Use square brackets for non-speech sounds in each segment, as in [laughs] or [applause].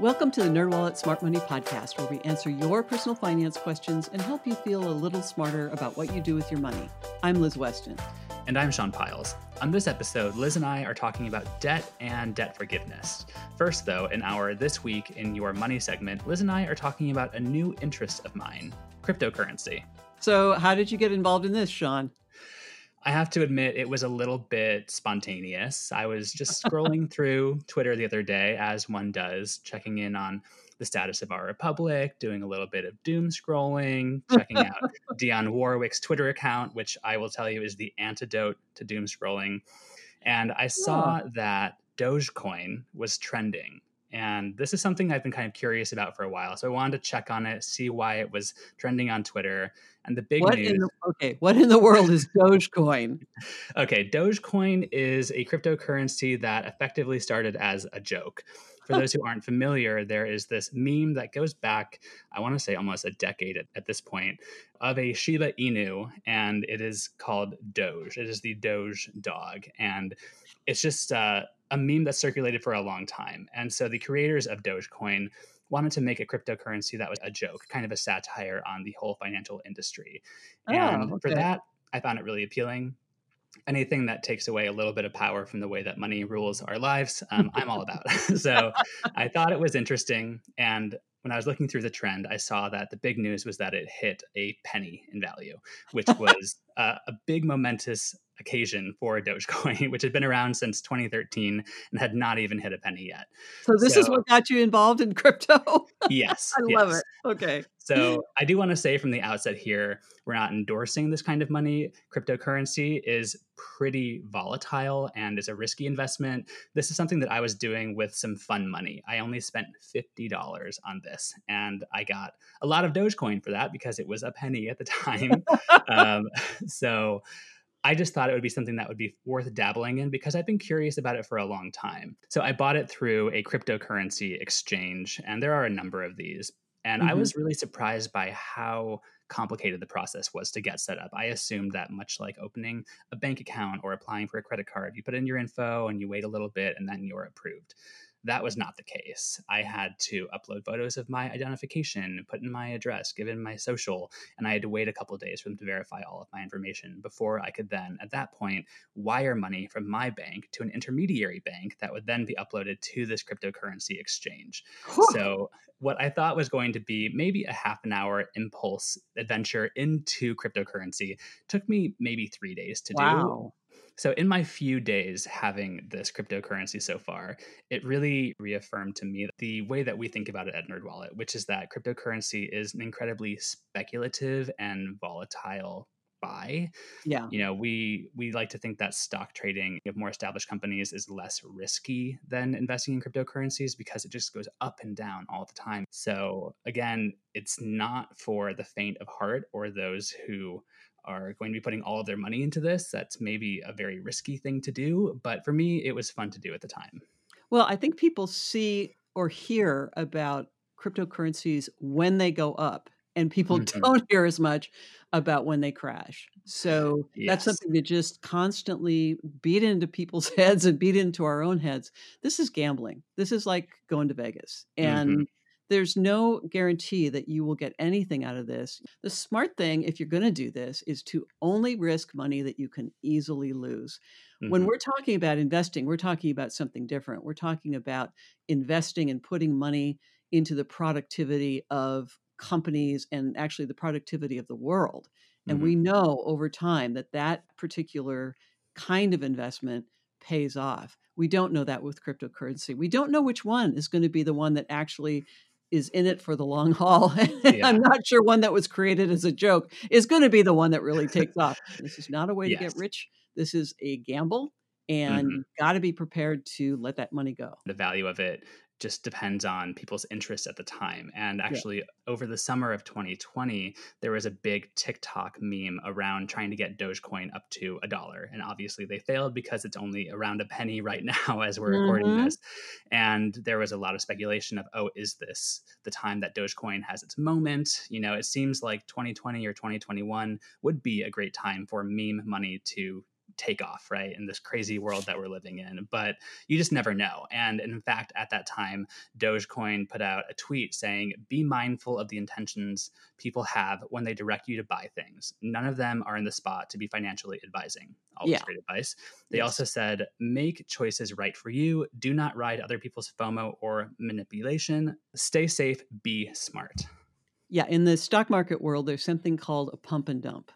Welcome to the NerdWallet Smart Money Podcast, where we answer your personal finance questions and help you feel a little smarter about what you do with your money. I'm Liz Weston. And I'm Sean Pyles. On this episode, Liz and I are talking about debt and debt forgiveness. First, though, in our This Week in Your Money segment, Liz and I are talking about a new interest of mine cryptocurrency. So, how did you get involved in this, Sean? I have to admit, it was a little bit spontaneous. I was just scrolling through Twitter the other day, as one does, checking in on the status of our republic, doing a little bit of doom scrolling, checking out [laughs] Dionne Warwick's Twitter account, which I will tell you is the antidote to doom scrolling. And I saw oh. that Dogecoin was trending. And this is something I've been kind of curious about for a while. So I wanted to check on it, see why it was trending on Twitter. And the big what news. The, okay, what in the world is Dogecoin? [laughs] okay, Dogecoin is a cryptocurrency that effectively started as a joke. For those who aren't familiar, there is this meme that goes back, I want to say almost a decade at, at, this point, of a Shiba Inu, and it is called Doge. It is the Doge dog. And it's just uh, a meme that's circulated for a long time. And so the creators of Dogecoin wanted to make a cryptocurrency that was a joke, kind of a satire on the whole financial industry. Oh, and okay. for that, I found it really appealing. Anything that takes away a little bit of power from the way that money rules our lives, um, I'm all about. [laughs] so [laughs] I thought it was interesting. And when I was looking through the trend, I saw that the big news was that it hit a penny in value, which [laughs] was uh, a big momentous occasion for Dogecoin, [laughs] which had been around since 2013 and had not even hit a penny yet. So this so, is what got you involved in crypto? [laughs] yes. I yes. love it. Okay. So I do want to say from the outset here, we're not endorsing this kind of money. Cryptocurrency is pretty volatile and is a risky investment. This is something that I was doing with some fun money. I only spent $50 on this and I got a lot of Dogecoin for that because it was a penny at the time. [laughs] um, so I just thought it would be something that would be worth dabbling in because I've been curious about it for a long time. So I bought it through a cryptocurrency exchange, and there are a number of these. And mm-hmm. I was really surprised by how complicated the process was to get set up. I assumed that much like opening a bank account or applying for a credit card, you put in your info and you wait a little bit and then you're approved. That was not the case. I had to upload photos of my identification, put in my address, give in my social, and I had to wait a couple days for them to verify all of my information before I could then, at that point, wire money from my bank to an intermediary bank that would then be uploaded to this cryptocurrency exchange. so, what I thought was going to be maybe a half an hour impulse adventure into cryptocurrency took me maybe three days to wow. do so, in my few days having this cryptocurrency so far, it really reaffirmed to me the way that we think about it at NerdWallet, which is that cryptocurrency is an incredibly speculative and volatile buy. Yeah. You know, we we like to think that stock trading of more established companies is less risky than investing in cryptocurrencies because it just goes up and down all the time. So again, it's not for the faint of heart or those who are going to be putting all of their money into this. That's maybe a very risky thing to do, but for me, it was fun to do at the time. Well, I think people see or hear about cryptocurrencies when they go up, and people mm-hmm. don't [laughs] hear as much about when they crash. So yes. that's something to just constantly beat into people's [laughs] heads and beat into our own heads. This is gambling. This is like going to Vegas. And mm-hmm there's no guarantee that you will get anything out of this. The smart thing, if you're going to do this, is to only risk money that you can easily lose. Mm-hmm. When we're talking about investing, we're talking about something different. We're talking about investing and putting money into the productivity of companies and actually the productivity of the world. And mm-hmm. we know over time that that particular kind of investment pays off. We don't know that with cryptocurrency. We don't know which one is going to be the one that actually is in it for the long haul. [laughs] Yeah. I'm not sure one that was created as a joke is going to be the one that really [laughs] takes off. This is not a way yes. to get rich. This is a gamble and mm-hmm. got to be prepared to let that money go. The value of it just depends on people's interest at the time. And actually, yeah. over the summer of 2020, there was a big TikTok meme around trying to get Dogecoin up to a dollar. And obviously, they failed because it's only around a penny right [laughs] now as we're mm-hmm. recording this. And there was a lot of speculation of, oh, is this the time that Dogecoin has its moment? You know, it seems like 2020 or 2021 would be a great time for meme money to take off, right? In this crazy world that we're living in. But you just never know. And in fact, at that time, Dogecoin put out a tweet saying, Be mindful of the intentions people have when they direct you to buy things. None of them are in the spot to be financially advising. Always yeah. great advice. They yes. also said, Make choices right for you. Do not ride other people's FOMO or manipulation. Stay safe, be smart. Yeah, in the stock market world, there's something called a pump and dump.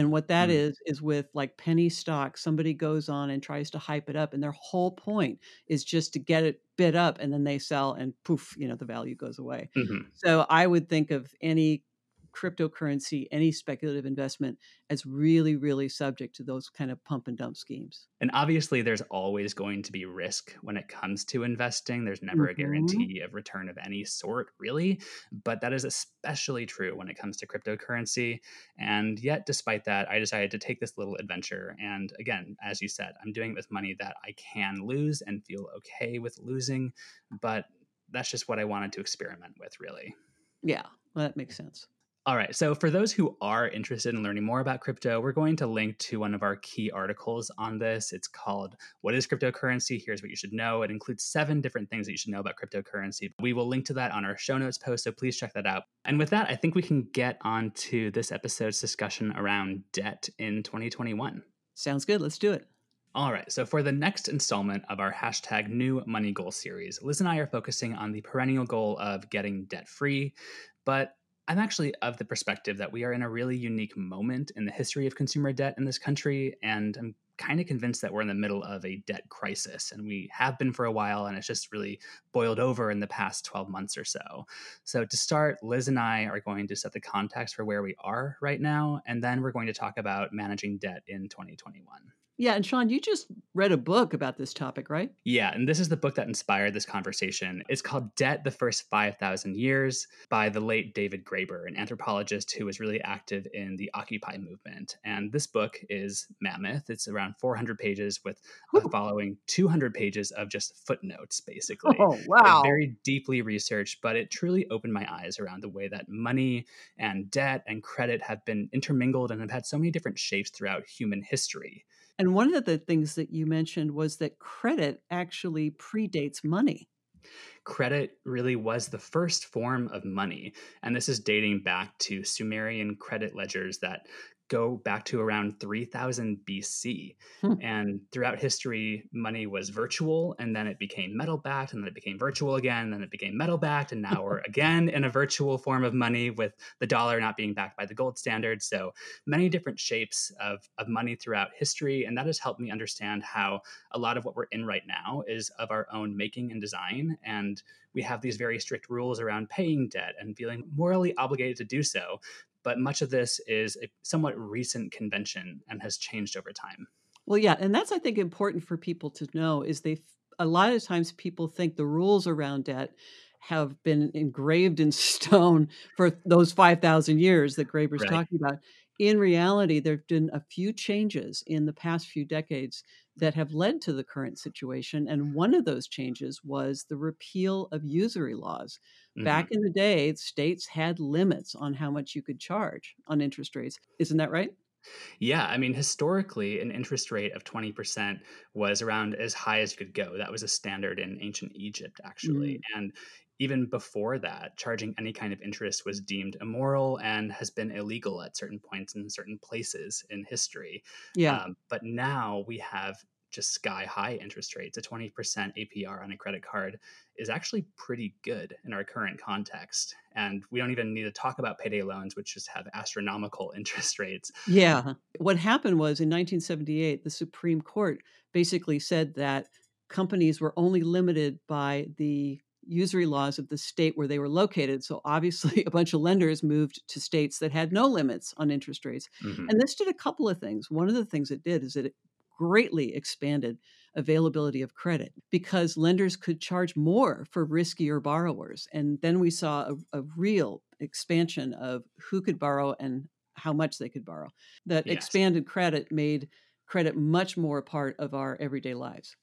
And what that mm. is is with like penny stock, somebody goes on and tries to hype it up, and their whole point is just to get it bid up, and then they sell, and poof, you know, the value goes away. Mm-hmm. So I would think of any cryptocurrency, any speculative investment as really, really subject to those kind of pump and dump schemes. And obviously, there's always going to be risk when it comes to investing. There's never mm-hmm. a guarantee of return of any sort, really. But that is especially true when it comes to cryptocurrency. And yet, despite that, I decided to take this little adventure. And again, as you said, I'm doing it with money that I can lose and feel okay with losing. But that's just what I wanted to experiment with, really. Yeah, well, that makes sense. All right. So, for those who are interested in learning more about crypto, we're going to link to one of our key articles on this. It's called What is Cryptocurrency? Here's what you should know. It includes seven different things that you should know about cryptocurrency. We will link to that on our show notes post. So, please check that out. And with that, I think we can get on to this episode's discussion around debt in 2021. Sounds good. Let's do it. All right, so for the next installment of our hashtag new money goal series, Liz and I are focusing on the perennial goal of getting debt free. But I'm actually of the perspective that we are in a really unique moment in the history of consumer debt in this country. And I'm kind of convinced that we're in the middle of a debt crisis. And we have been for a while, and it's just really boiled over in the past 12 months or so. So, to start, Liz and I are going to set the context for where we are right now. And then we're going to talk about managing debt in 2021. Yeah, and Sean, you just read a book about this topic, right? Yeah, and this is the book that inspired this conversation. It's called Debt the First 5,000 Years by the late David Graeber, an anthropologist who was really active in the Occupy movement. And this book is mammoth. It's around 400 pages with the following 200 pages of just footnotes, basically. Oh, wow. very deeply researched, but it truly opened my eyes around the way that money and debt and credit have been intermingled and have had so many different shapes throughout human history. And one of the things that you mentioned was that credit actually predates money. Credit really was the first form of money. And this is dating back to Sumerian credit ledgers that go back to around 3000 BC. Hmm. And throughout history, money was virtual and then it became metal backed and then it became virtual again, and then it became metal backed. And now we're [laughs] again in a virtual form of money with the dollar not being backed by the gold standard. So many different shapes of, of money throughout history. And that has helped me understand how a lot of what we're in right now is of our own making and design. And we have these very strict rules around paying debt and feeling morally obligated to do so but much of this is a somewhat recent convention and has changed over time. Well, yeah, and that's I think important for people to know is they a lot of times people think the rules around debt have been engraved in [laughs] stone for those 5,000 years that Graeber's right. talking about. In reality, there have been a few changes in the past few decades that have led to the current situation. And one of those changes was the repeal of usury laws. Mm-hmm. Back in the day, states had limits on how much you could charge on interest rates. Isn't that right? Yeah, I mean, historically, an interest rate of 20% was around as high as you could go. That was a standard in ancient Egypt, actually. Mm. And even before that, charging any kind of interest was deemed immoral and has been illegal at certain points in certain places in history. Yeah. Um, but now we have just sky high interest rates. A 20% APR on a credit card is actually pretty good in our current context. And we don't even need to talk about payday loans, which just have astronomical [laughs] interest rates. Yeah. What happened was in 1978, the Supreme Court basically said that companies were only limited by the usury laws of the state where they were located. So obviously, [laughs] a bunch of lenders moved to states that had no limits on interest rates. Mm-hmm. And this did a couple of things. One of the things it did is that it greatly expanded availability of credit because lenders could charge more for riskier borrowers. And then we saw a, a real expansion of who could borrow and how much they could borrow. That yes. expanded credit made credit much more a part of our everyday lives.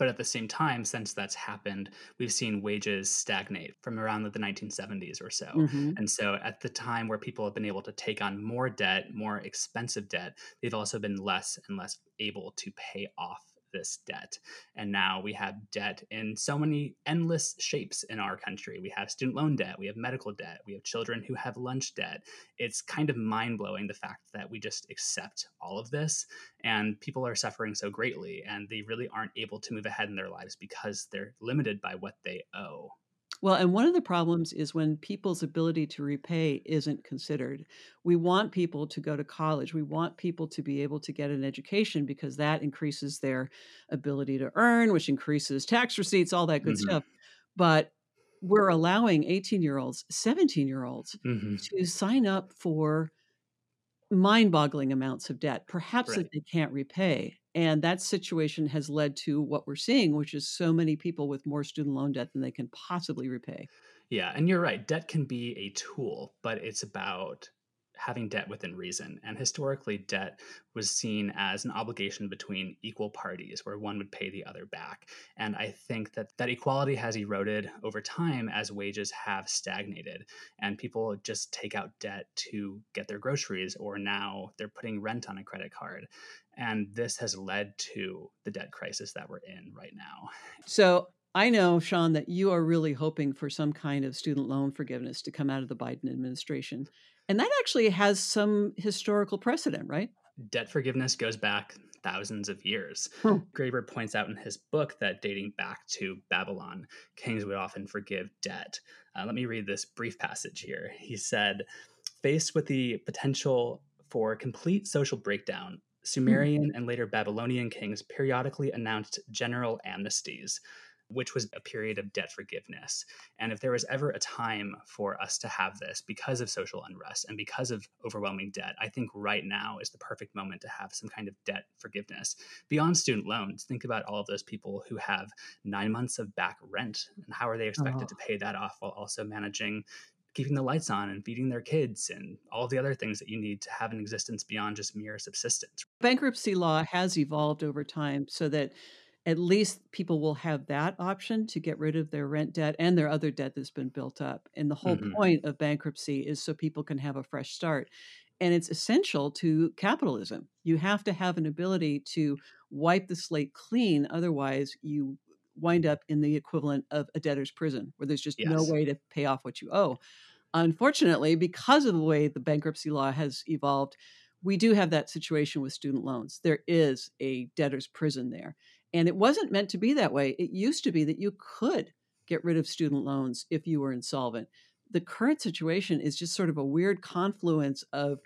But at the same time, since that's happened, we've seen wages stagnate from around the 1970s or so. Mm-hmm. And so at the time where people have been able to take on more debt, more expensive debt, they've also been less and less able to pay off this debt. And now we have debt in so many endless shapes in our country. We have student loan debt, we have medical debt, we have children who have lunch debt. It's kind of mind blowing the fact that we just accept all of this and people are suffering so greatly and they really aren't able to move ahead in their lives because they're limited by what they owe. Well, and one of the problems is when people's ability to repay isn't considered. We want people to go to college. We want people to be able to get an education because that increases their ability to earn, which increases tax receipts, all that good mm-hmm. stuff. But we're allowing 18 year olds, 17 year olds mm-hmm. to sign up for mind boggling amounts of debt, perhaps right. that they can't repay. And that situation has led to what we're seeing, which is so many people with more student loan debt than they can possibly repay. Yeah, and you're right. Debt can be a tool, but it's about having debt within reason. And historically, debt was seen as an obligation between equal parties where one would pay the other back. And I think that that equality has eroded over time as wages have stagnated and people just take out debt to get their groceries or now they're putting rent on a credit card. And this has led to the debt crisis that we're in right now. So I know, Sean, that you are really hoping for some kind of student loan forgiveness to come out of the Biden administration. And that actually has some historical precedent, right? Debt forgiveness goes back thousands of years. Hmm. Graeber points out in his book that dating back to Babylon, kings would often forgive debt. Uh, let me read this brief passage here. He said, Faced with the potential for complete social breakdown. Hmm. Sumerian and later Babylonian kings periodically announced general amnesties which was a period of debt forgiveness. And if there was ever a time for us to have this because of social unrest and because of overwhelming debt, I think right now is the perfect moment to have some kind of debt forgiveness. Beyond student loans, think about all of those people who have nine months of back rent and how are they expected oh. to pay that off while also managing keeping the lights on and feeding their kids and all the other things that you need to have an existence beyond just mere subsistence. Bankruptcy law has evolved over time so that at least people will have that option to get rid of their rent debt and their other debt that's been built up. And the whole mm-hmm. point of bankruptcy is so people can have a fresh start. And it's essential to capitalism. You have to have an ability to wipe the slate clean. Otherwise, you wind up in the equivalent of a debtor's prison where there's just yes. no way to pay off what you owe. Unfortunately, because of the way the bankruptcy law has evolved, we do have that situation with student loans. There is a debtor's prison there. And it wasn't meant to be that way. It used to be that you could get rid of student loans if you were insolvent. The current situation is just sort of a weird confluence of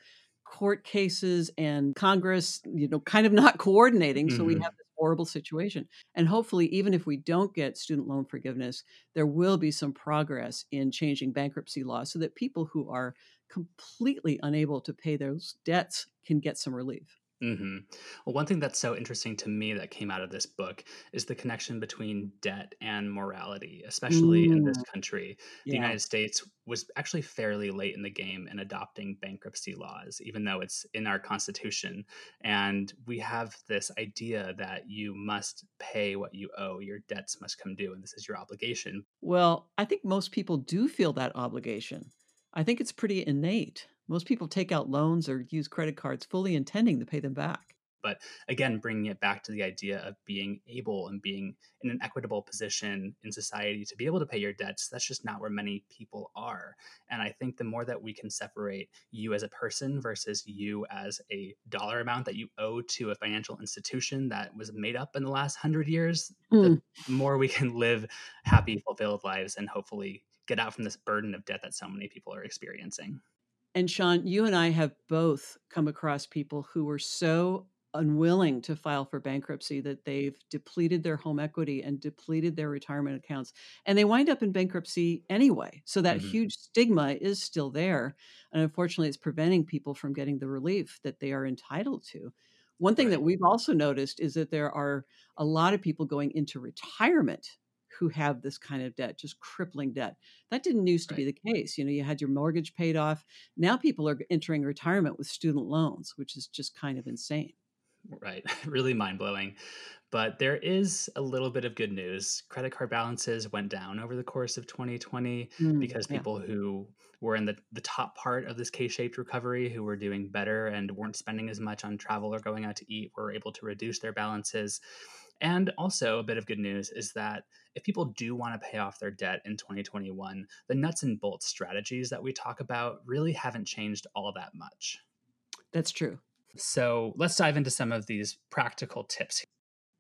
court cases and Congress, you know, kind of not coordinating. Mm-hmm. So we mm-hmm. have horrible situation. And hopefully, even if we don't get student loan forgiveness, there will be some progress in changing bankruptcy law so that people who are completely unable to pay those debts can get some relief. Mm-hmm. Well, one thing that's so interesting to me that came out of this book is the connection between debt and morality, especially in this country. The. United States was actually fairly late in the game in adopting bankruptcy laws, even though it's in our Constitution. And we have this idea that you must pay what you owe, your debts must come due, and this is your obligation. Well, I think most people do feel that obligation. I think it's pretty innate. Most people take out loans or use credit cards fully intending to pay them back. But again, bringing it back to the idea of being able and being in an equitable position in society to be able to pay your debts, that's just not where many people are. And I think the more that we can separate you as a person versus you as a dollar amount that you owe to a financial institution that was made up in the last hundred years, mm. the more we can live happy, fulfilled lives and hopefully get out from this burden of debt that so many people are experiencing. And Sean, you and I have both come across people who were so unwilling to file for bankruptcy that they've depleted their home equity and depleted their retirement accounts and they wind up in bankruptcy anyway so that mm-hmm. huge stigma is still there and unfortunately it's preventing people from getting the relief that they are entitled to one thing right. that we've also noticed is that there are a lot of people going into retirement who have this kind of debt, just crippling debt. That didn't used to right. be the case. You know, you had your mortgage paid off. Now people are entering retirement with student loans, which is just kind of insane. Right. [laughs] really mind blowing. But there is a little bit of good news. Credit card balances went down over the course of 2020 mm, because people yeah. who were in the, the top part of this K shaped recovery, who were doing better and weren't spending as much on travel or going out to eat, were able to reduce their balances. And also, a bit of good news is that if people do want to pay off their debt in 2021, the nuts and bolts strategies that we talk about really haven't changed all that much. That's true. So let's dive into some of these practical tips.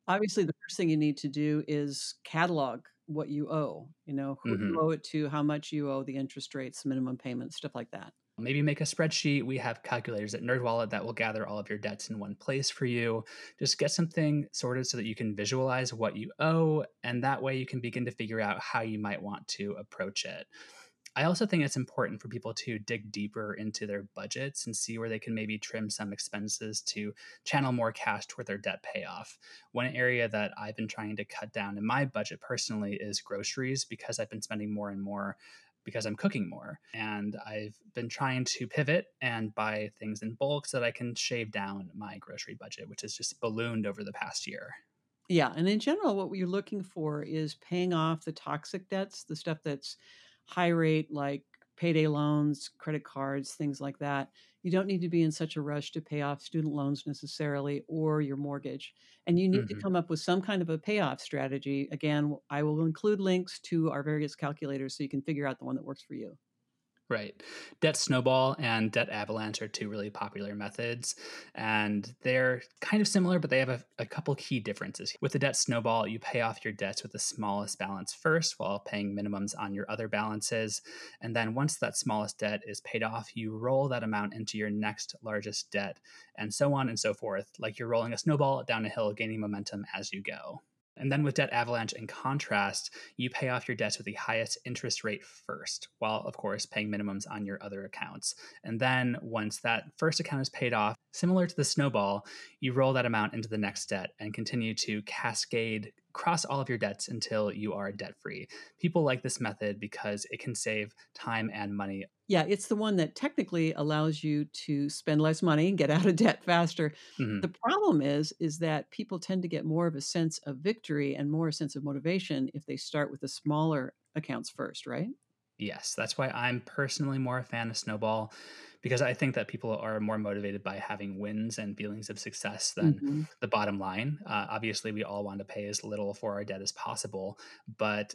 Obviously, the first thing you need to do is catalog what you owe. You know, who mm-hmm. you owe it to, how much you owe, the interest rates, minimum payments, stuff like that. Maybe make a spreadsheet. We have calculators at NerdWallet that will gather all of your debts in one place for you. Just get something sorted so that you can visualize what you owe, and that way you can begin to figure out how you might want to approach it. I also think it's important for people to dig deeper into their budgets and see where they can maybe trim some expenses to channel more cash toward their debt payoff. One area that I've been trying to cut down in my budget personally is groceries because I've been spending more and more because I'm cooking more. And I've been trying to pivot and buy things in bulk so that I can shave down my grocery budget, which has just ballooned over the past year. Yeah. And in general, what you're looking for is paying off the toxic debts, the stuff that's high rate, like payday loans, credit cards, things like that. You don't need to be in such a rush to pay off student loans necessarily or your mortgage. And you need mm-hmm. to come up with some kind of a payoff strategy. Again, I will include links to our various calculators so you can figure out the one that works for you. Right. Debt snowball and debt avalanche are two really popular methods. And they're kind of similar, but they have a, a, couple key differences. With the debt snowball, you pay off your debts with the smallest balance first while paying minimums on your other balances. And then once that smallest debt is paid off, you roll that amount into your next largest debt, and so on and so forth. Like you're rolling a snowball down a hill, gaining momentum as you go. And then with Debt Avalanche, in contrast, you pay off your debts with the highest interest rate first, while, of course, paying minimums on your other accounts. And then once that first account is paid off, similar to the snowball, you roll that amount into the next debt and continue to cascade cross all of your debts until you are debt free. People like this method because it can save time and money. Yeah, it's the one that technically allows you to spend less money and get [laughs] out of debt faster. Mm-hmm. The problem is is that people tend to get more of a sense of victory and more a sense of motivation if they start with the smaller accounts first, right? Yes, that's why I'm personally more a fan of Snowball because I think that people are more motivated by having wins and feelings of success than mm-hmm. the bottom line. Uh, obviously, we all want to pay as little for our debt as possible, but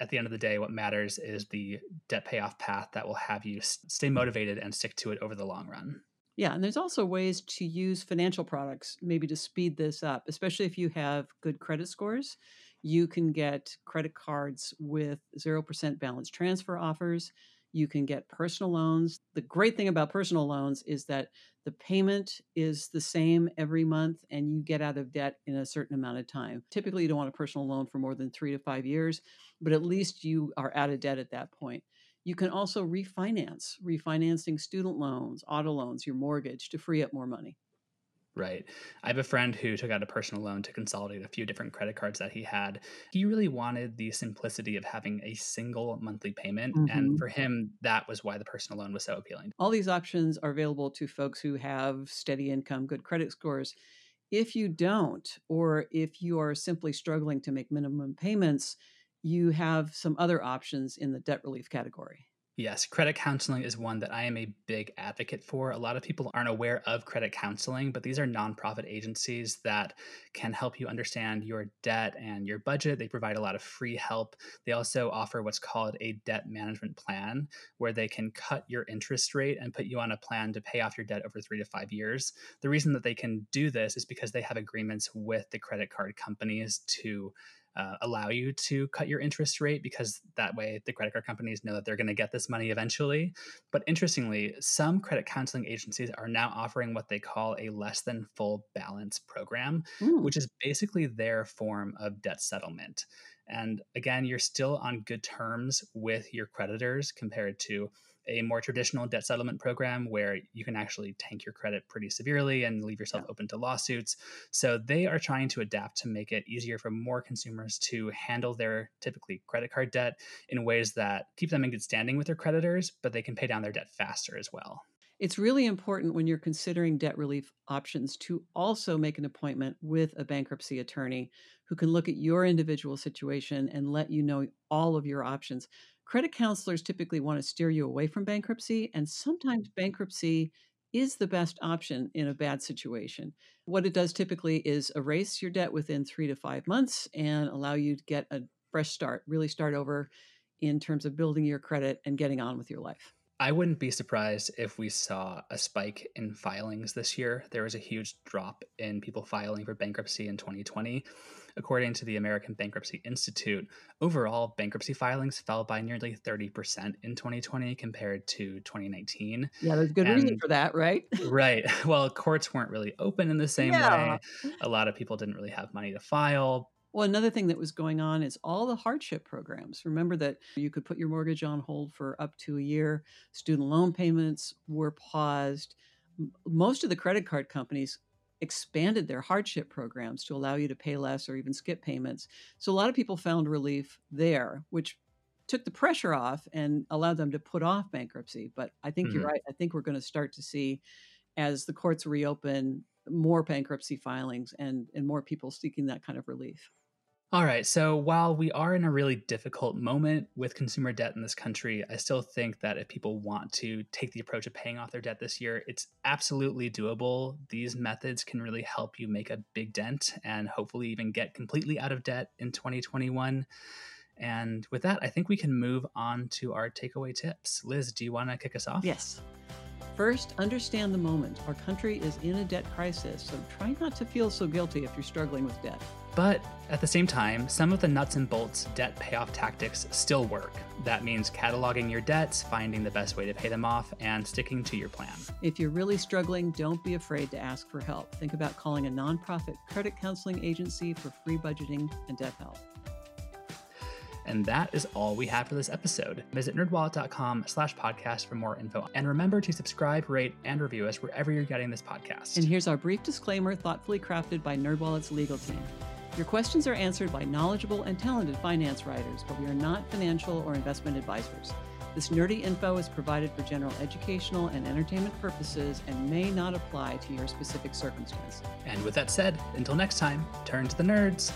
at the end of the day, what matters is the debt payoff path that will have you stay motivated and stick to it over the long run. Yeah, and there's also ways to use financial products maybe to speed this up, especially if you have good credit scores. You can get credit cards with 0% balance transfer offers. You can get personal loans. The great thing about personal loans is that the payment is the same every month and you get out of debt in a certain amount of time. Typically, you don't want a personal loan for more than three to five years, but at least you are out of debt at that point. You can also refinance, refinancing student loans, auto loans, your mortgage to free up more money. Right. I have a friend who took out a personal loan to consolidate a few different credit cards that he had. He really wanted the simplicity of having a single monthly payment. Mm-hmm. And for him, that was why the personal loan was so appealing. All these options are available to folks who have steady income, good credit scores. If you don't, or if you are simply struggling to make minimum payments, you have some other options in the debt relief category. Yes, credit counseling is one that I am a big advocate for. A lot of people aren't aware of credit counseling, but these are nonprofit agencies that can help you understand your debt and your budget. They provide a lot of free help. They also offer what's called a debt management plan, where they can cut your interest rate and put you on a plan to pay off your debt over three to five years. The reason that they can do this is because they have agreements with the credit card companies to uh, allow you to cut your interest rate because that way the credit card companies know that they're going to get this money eventually. But interestingly, some credit counseling agencies are now offering what they call a less than full balance program, mm. which is basically their form of debt settlement. And again, you're still on good terms with your creditors compared to a more traditional debt settlement program where you can actually tank your credit pretty severely and leave yourself yeah. open to lawsuits. So they are trying to adapt to make it easier for more consumers to handle their typically credit card debt in ways that keep them in good standing with their creditors, but they can pay down their debt faster as well. It's really important when you're considering debt relief options to also make an appointment with a bankruptcy attorney who can look at your individual situation and let you know all of your options. Credit counselors typically want to steer you away from bankruptcy, and sometimes mm-hmm. bankruptcy is the best option in a bad situation. What it does typically is erase your debt within three to five months and allow you to get a fresh start, really start over in terms of building your credit and getting on with your life. I wouldn't be surprised if we saw a spike in filings this year. There was a huge drop in people filing for bankruptcy in 2020. According to the American Bankruptcy Institute, overall bankruptcy filings fell by nearly 30% in 2020 compared to 2019. Yeah, there's good and, reason for that, right? right. [laughs] Well, courts weren't really open in the same yeah. way. A lot of people didn't really have money to file. Well, another thing that was going on is all the hardship programs. Remember that you could put your mortgage on hold for up to a year. Student loan payments were paused. Most of the credit card companies expanded their hardship programs to allow you to pay less or even skip payments. So a lot of people found relief there, which took the pressure off and allowed them to put off bankruptcy. But I think mm-hmm. you're right. I think we're going to start to see as the courts reopen more bankruptcy filings and and more people seeking that kind of relief. All right. So while we are in a really difficult moment with consumer debt in this country, I still think that if people want to take the approach of paying off their debt this year, it's absolutely doable. These methods can really help you make a big dent and hopefully even get completely out of debt in 2021. And with that, I think we can move on to our takeaway tips. Liz, do you want to kick us off? Yes. First, understand the moment. Our country is in a debt crisis, so try not to feel so guilty if you're struggling with debt. But at the same time, some of the nuts and bolts debt payoff tactics still work. That means cataloging your debts, finding the best way to pay them off, and sticking to your plan. If you're really struggling, don't be afraid to ask for help. Think about calling a nonprofit credit counseling agency for free budgeting and debt help. And that is all we have for this episode. Visit nerdwallet.com slash podcast for more info. And remember to subscribe, rate, and review us wherever you're getting this podcast. And here's our brief disclaimer thoughtfully crafted by NerdWallet's legal team. Your questions are answered by knowledgeable and talented finance writers, but we are not financial or investment advisors. This nerdy info is provided for general educational and entertainment purposes and may not apply to your specific circumstance. And with that said, until next time, turn to the nerds.